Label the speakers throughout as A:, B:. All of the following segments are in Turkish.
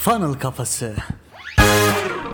A: Funnel Kafası.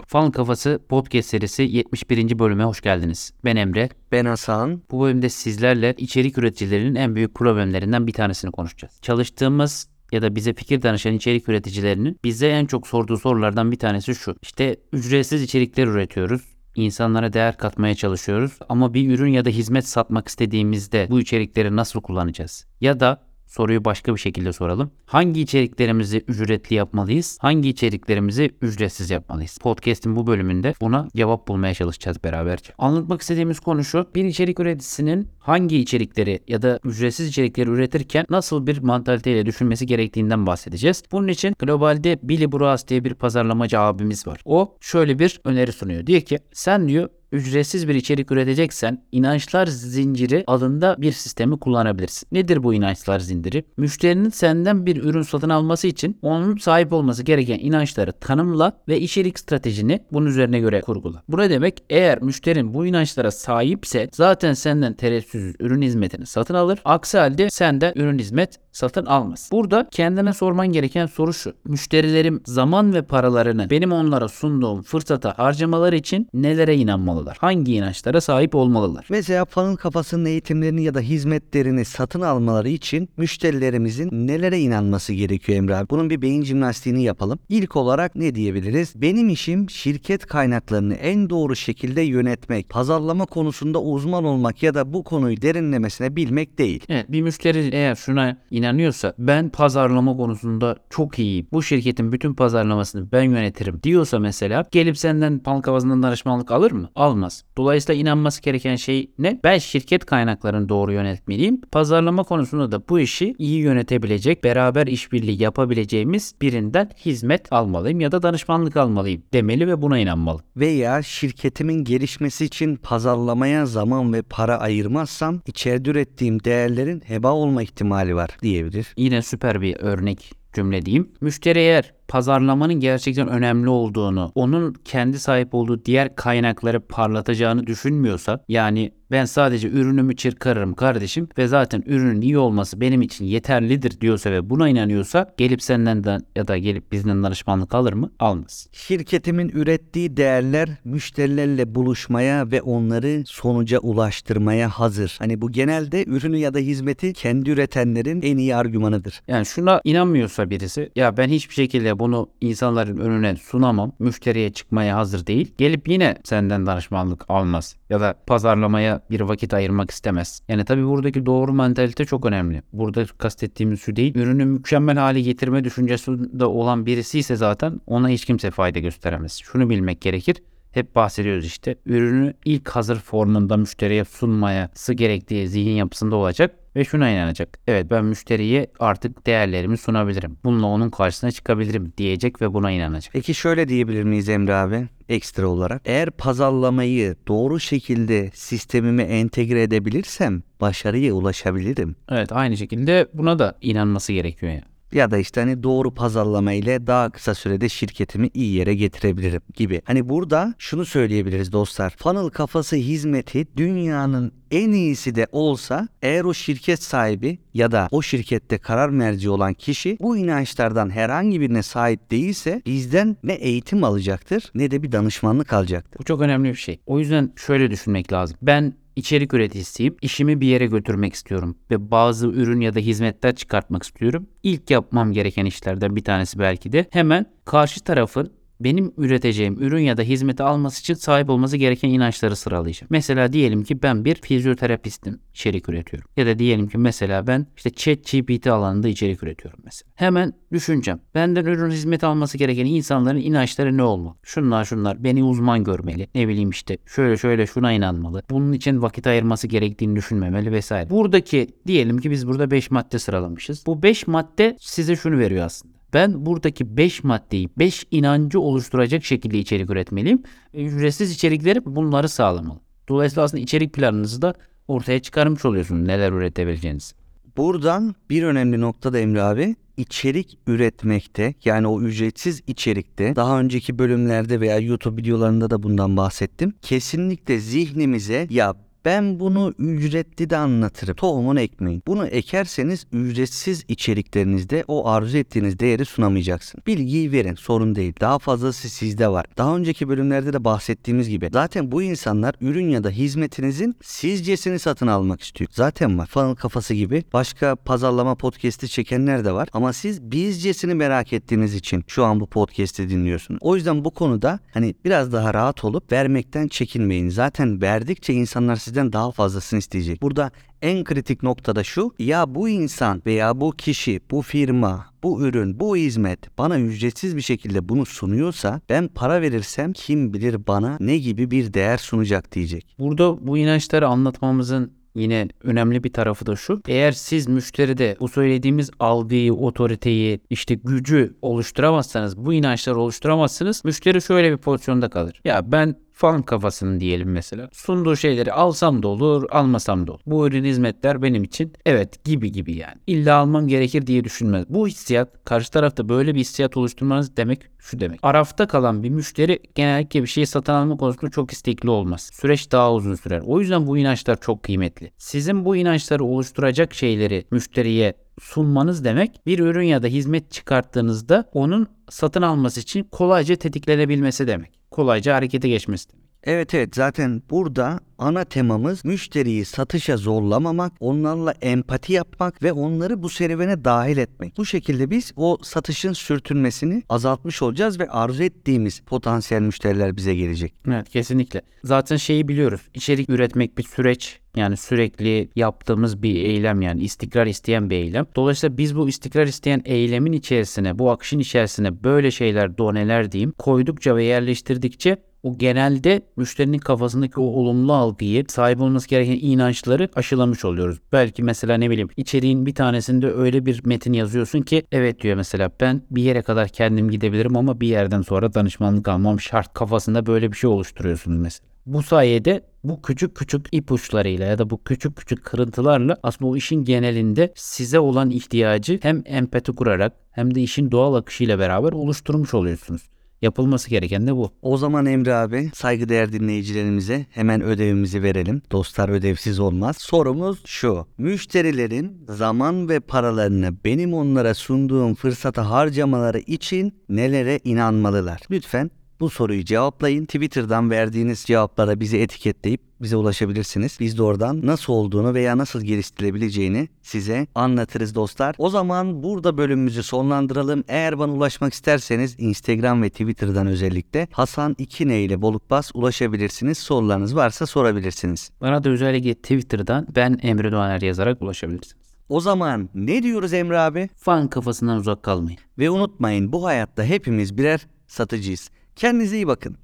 B: Funnel Kafası podcast serisi 71. bölüme hoş geldiniz. Ben Emre.
A: Ben Hasan.
B: Bu bölümde sizlerle içerik üreticilerinin en büyük problemlerinden bir tanesini konuşacağız. Çalıştığımız ya da bize fikir danışan içerik üreticilerinin bize en çok sorduğu sorulardan bir tanesi şu. İşte ücretsiz içerikler üretiyoruz. İnsanlara değer katmaya çalışıyoruz ama bir ürün ya da hizmet satmak istediğimizde bu içerikleri nasıl kullanacağız? Ya da Soruyu başka bir şekilde soralım. Hangi içeriklerimizi ücretli yapmalıyız? Hangi içeriklerimizi ücretsiz yapmalıyız? Podcast'in bu bölümünde buna cevap bulmaya çalışacağız beraberce. Anlatmak istediğimiz konu şu. Bir içerik üreticisinin hangi içerikleri ya da ücretsiz içerikleri üretirken nasıl bir mantaliteyle düşünmesi gerektiğinden bahsedeceğiz. Bunun için globalde Billy Bruas diye bir pazarlamacı abimiz var. O şöyle bir öneri sunuyor. Diyor ki sen diyor ücretsiz bir içerik üreteceksen inançlar zinciri adında bir sistemi kullanabilirsin. Nedir bu inançlar zinciri? Müşterinin senden bir ürün satın alması için onun sahip olması gereken inançları tanımla ve içerik stratejini bunun üzerine göre kurgula. Bu ne demek? Eğer müşterin bu inançlara sahipse zaten senden tereddütsüz ürün hizmetini satın alır. Aksi halde senden ürün hizmet satın almaz. Burada kendine sorman gereken soru şu. Müşterilerim zaman ve paralarını benim onlara sunduğum fırsata harcamaları için nelere inanmalılar? Hangi inançlara sahip olmalılar?
A: Mesela funnel kafasının eğitimlerini ya da hizmetlerini satın almaları için müşterilerimizin nelere inanması gerekiyor Emre abi? Bunun bir beyin jimnastiğini yapalım. İlk olarak ne diyebiliriz? Benim işim şirket kaynaklarını en doğru şekilde yönetmek, pazarlama konusunda uzman olmak ya da bu konuyu derinlemesine bilmek değil.
B: Evet bir müşteri eğer şuna inanıyorsa ben pazarlama konusunda çok iyiyim. Bu şirketin bütün pazarlamasını ben yönetirim diyorsa mesela gelip senden palk havasından danışmanlık alır mı? Almaz. Dolayısıyla inanması gereken şey ne? Ben şirket kaynaklarını doğru yönetmeliyim. Pazarlama konusunda da bu işi iyi yönetebilecek, beraber işbirliği yapabileceğimiz birinden hizmet almalıyım ya da danışmanlık almalıyım demeli ve buna inanmalı.
A: Veya şirketimin gelişmesi için pazarlamaya zaman ve para ayırmazsam içeride ürettiğim değerlerin heba olma ihtimali var diyebilir.
B: Yine süper bir örnek cümle diyeyim. Müşteri eğer pazarlamanın gerçekten önemli olduğunu, onun kendi sahip olduğu diğer kaynakları parlatacağını düşünmüyorsa, yani ben sadece ürünümü çırkarırım kardeşim ve zaten ürünün iyi olması benim için yeterlidir diyorsa ve buna inanıyorsa gelip senden de ya da gelip bizden danışmanlık alır mı? Almaz.
A: Şirketimin ürettiği değerler müşterilerle buluşmaya ve onları sonuca ulaştırmaya hazır. Hani bu genelde ürünü ya da hizmeti kendi üretenlerin en iyi argümanıdır.
B: Yani şuna inanmıyorsa birisi ya ben hiçbir şekilde bunu insanların önüne sunamam. Müşteriye çıkmaya hazır değil. Gelip yine senden danışmanlık almaz ya da pazarlamaya bir vakit ayırmak istemez. Yani tabii buradaki doğru mentalite çok önemli. Burada kastettiğimiz şu değil. Ürünü mükemmel hale getirme düşüncesi de olan birisi ise zaten ona hiç kimse fayda gösteremez. Şunu bilmek gerekir hep bahsediyoruz işte. Ürünü ilk hazır formunda müşteriye sunmayası gerektiği zihin yapısında olacak ve şuna inanacak. Evet ben müşteriye artık değerlerimi sunabilirim. Bununla onun karşısına çıkabilirim diyecek ve buna inanacak.
A: Peki şöyle diyebilir miyiz Emre abi? Ekstra olarak. Eğer pazarlamayı doğru şekilde sistemime entegre edebilirsem başarıya ulaşabilirim.
B: Evet aynı şekilde buna da inanması gerekiyor yani
A: ya da işte hani doğru pazarlama ile daha kısa sürede şirketimi iyi yere getirebilirim gibi. Hani burada şunu söyleyebiliriz dostlar. Funnel kafası hizmeti dünyanın en iyisi de olsa eğer o şirket sahibi ya da o şirkette karar merci olan kişi bu inançlardan herhangi birine sahip değilse bizden ne eğitim alacaktır ne de bir danışmanlık alacaktır.
B: Bu çok önemli bir şey. O yüzden şöyle düşünmek lazım. Ben içerik üreticisiyim. İşimi bir yere götürmek istiyorum ve bazı ürün ya da hizmetler çıkartmak istiyorum. İlk yapmam gereken işlerden bir tanesi belki de hemen karşı tarafın benim üreteceğim ürün ya da hizmeti alması için sahip olması gereken inançları sıralayacağım. Mesela diyelim ki ben bir fizyoterapistim, içerik üretiyorum. Ya da diyelim ki mesela ben işte chat GPT alanında içerik üretiyorum mesela. Hemen düşüneceğim. Benden ürün hizmet alması gereken insanların inançları ne olmalı? Şunlar şunlar beni uzman görmeli. Ne bileyim işte şöyle şöyle şuna inanmalı. Bunun için vakit ayırması gerektiğini düşünmemeli vesaire. Buradaki diyelim ki biz burada 5 madde sıralamışız. Bu 5 madde size şunu veriyor aslında. Ben buradaki 5 maddeyi 5 inancı oluşturacak şekilde içerik üretmeliyim. E, ücretsiz içerikleri bunları sağlamalı. Dolayısıyla aslında içerik planınızı da ortaya çıkarmış oluyorsunuz neler üretebileceğiniz.
A: Buradan bir önemli nokta da Emre abi içerik üretmekte yani o ücretsiz içerikte daha önceki bölümlerde veya YouTube videolarında da bundan bahsettim. Kesinlikle zihnimize ya Ben bunu ücretli de anlatırım. Tohumunu ekmeyin. Bunu ekerseniz ücretsiz içeriklerinizde o arzu ettiğiniz değeri sunamayacaksın. Bilgiyi verin sorun değil. Daha fazlası sizde var. Daha önceki bölümlerde de bahsettiğimiz gibi zaten bu insanlar ürün ya da hizmetinizin sizcesini satın almak istiyor. Zaten var. Funnel kafası gibi başka pazarlama podcast'i çekenler de var. Ama siz bizcesini merak ettiğiniz için şu an bu podcast'i dinliyorsunuz. O yüzden bu konuda hani biraz daha rahat olup vermekten çekinmeyin. Zaten verdikçe insanlar sizden daha fazlasını isteyecek. Burada en kritik noktada şu. Ya bu insan veya bu kişi, bu firma, bu ürün, bu hizmet bana ücretsiz bir şekilde bunu sunuyorsa ben para verirsem kim bilir bana ne gibi bir değer sunacak diyecek.
B: Burada bu inançları anlatmamızın yine önemli bir tarafı da şu. Eğer siz müşteride bu söylediğimiz algıyı, otoriteyi, işte gücü oluşturamazsanız, bu inançları oluşturamazsınız, müşteri şöyle bir pozisyonda kalır. Ya ben fan kafasının diyelim mesela. Sunduğu şeyleri alsam da olur, almasam da olur. Bu ürün hizmetler benim için evet gibi gibi yani. İlla almam gerekir diye düşünmez. Bu hissiyat karşı tarafta böyle bir hissiyat oluşturmanız demek şu demek. Arafta kalan bir müşteri genellikle bir şeyi satın alma konusunda çok istekli olmaz. Süreç daha uzun sürer. O yüzden bu inançlar çok kıymetli. Sizin bu inançları oluşturacak şeyleri müşteriye sunmanız demek bir ürün ya da hizmet çıkarttığınızda onun satın alması için kolayca tetiklenebilmesi demek. Kolayca harekete geçmesi demek.
A: Evet evet zaten burada ana temamız müşteriyi satışa zorlamamak, onlarla empati yapmak ve onları bu serüvene dahil etmek. Bu şekilde biz o satışın sürtünmesini azaltmış olacağız ve arzu ettiğimiz potansiyel müşteriler bize gelecek.
B: Evet kesinlikle. Zaten şeyi biliyoruz. İçerik üretmek bir süreç. Yani sürekli yaptığımız bir eylem yani istikrar isteyen bir eylem. Dolayısıyla biz bu istikrar isteyen eylemin içerisine, bu akışın içerisine böyle şeyler, doneler diyeyim koydukça ve yerleştirdikçe o genelde müşterinin kafasındaki o olumlu algıyı, sahip olması gereken inançları aşılamış oluyoruz. Belki mesela ne bileyim içeriğin bir tanesinde öyle bir metin yazıyorsun ki evet diyor mesela ben bir yere kadar kendim gidebilirim ama bir yerden sonra danışmanlık almam şart kafasında böyle bir şey oluşturuyorsunuz mesela. Bu sayede bu küçük küçük ipuçlarıyla ya da bu küçük küçük kırıntılarla aslında o işin genelinde size olan ihtiyacı hem empati kurarak hem de işin doğal akışıyla beraber oluşturmuş oluyorsunuz. Yapılması gereken de bu.
A: O zaman Emre abi saygıdeğer dinleyicilerimize hemen ödevimizi verelim. Dostlar ödevsiz olmaz. Sorumuz şu. Müşterilerin zaman ve paralarını benim onlara sunduğum fırsata harcamaları için nelere inanmalılar? Lütfen bu soruyu cevaplayın. Twitter'dan verdiğiniz cevaplara bizi etiketleyip bize ulaşabilirsiniz. Biz de oradan nasıl olduğunu veya nasıl geliştirebileceğini size anlatırız dostlar. O zaman burada bölümümüzü sonlandıralım. Eğer bana ulaşmak isterseniz Instagram ve Twitter'dan özellikle Hasan 2 ile Bolukbas ulaşabilirsiniz. Sorularınız varsa sorabilirsiniz.
B: Bana da özellikle Twitter'dan ben Emre Doğaner yazarak ulaşabilirsiniz.
A: O zaman ne diyoruz Emre abi?
B: Fan kafasından uzak kalmayın.
A: Ve unutmayın bu hayatta hepimiz birer satıcıyız. Kendinize iyi bakın.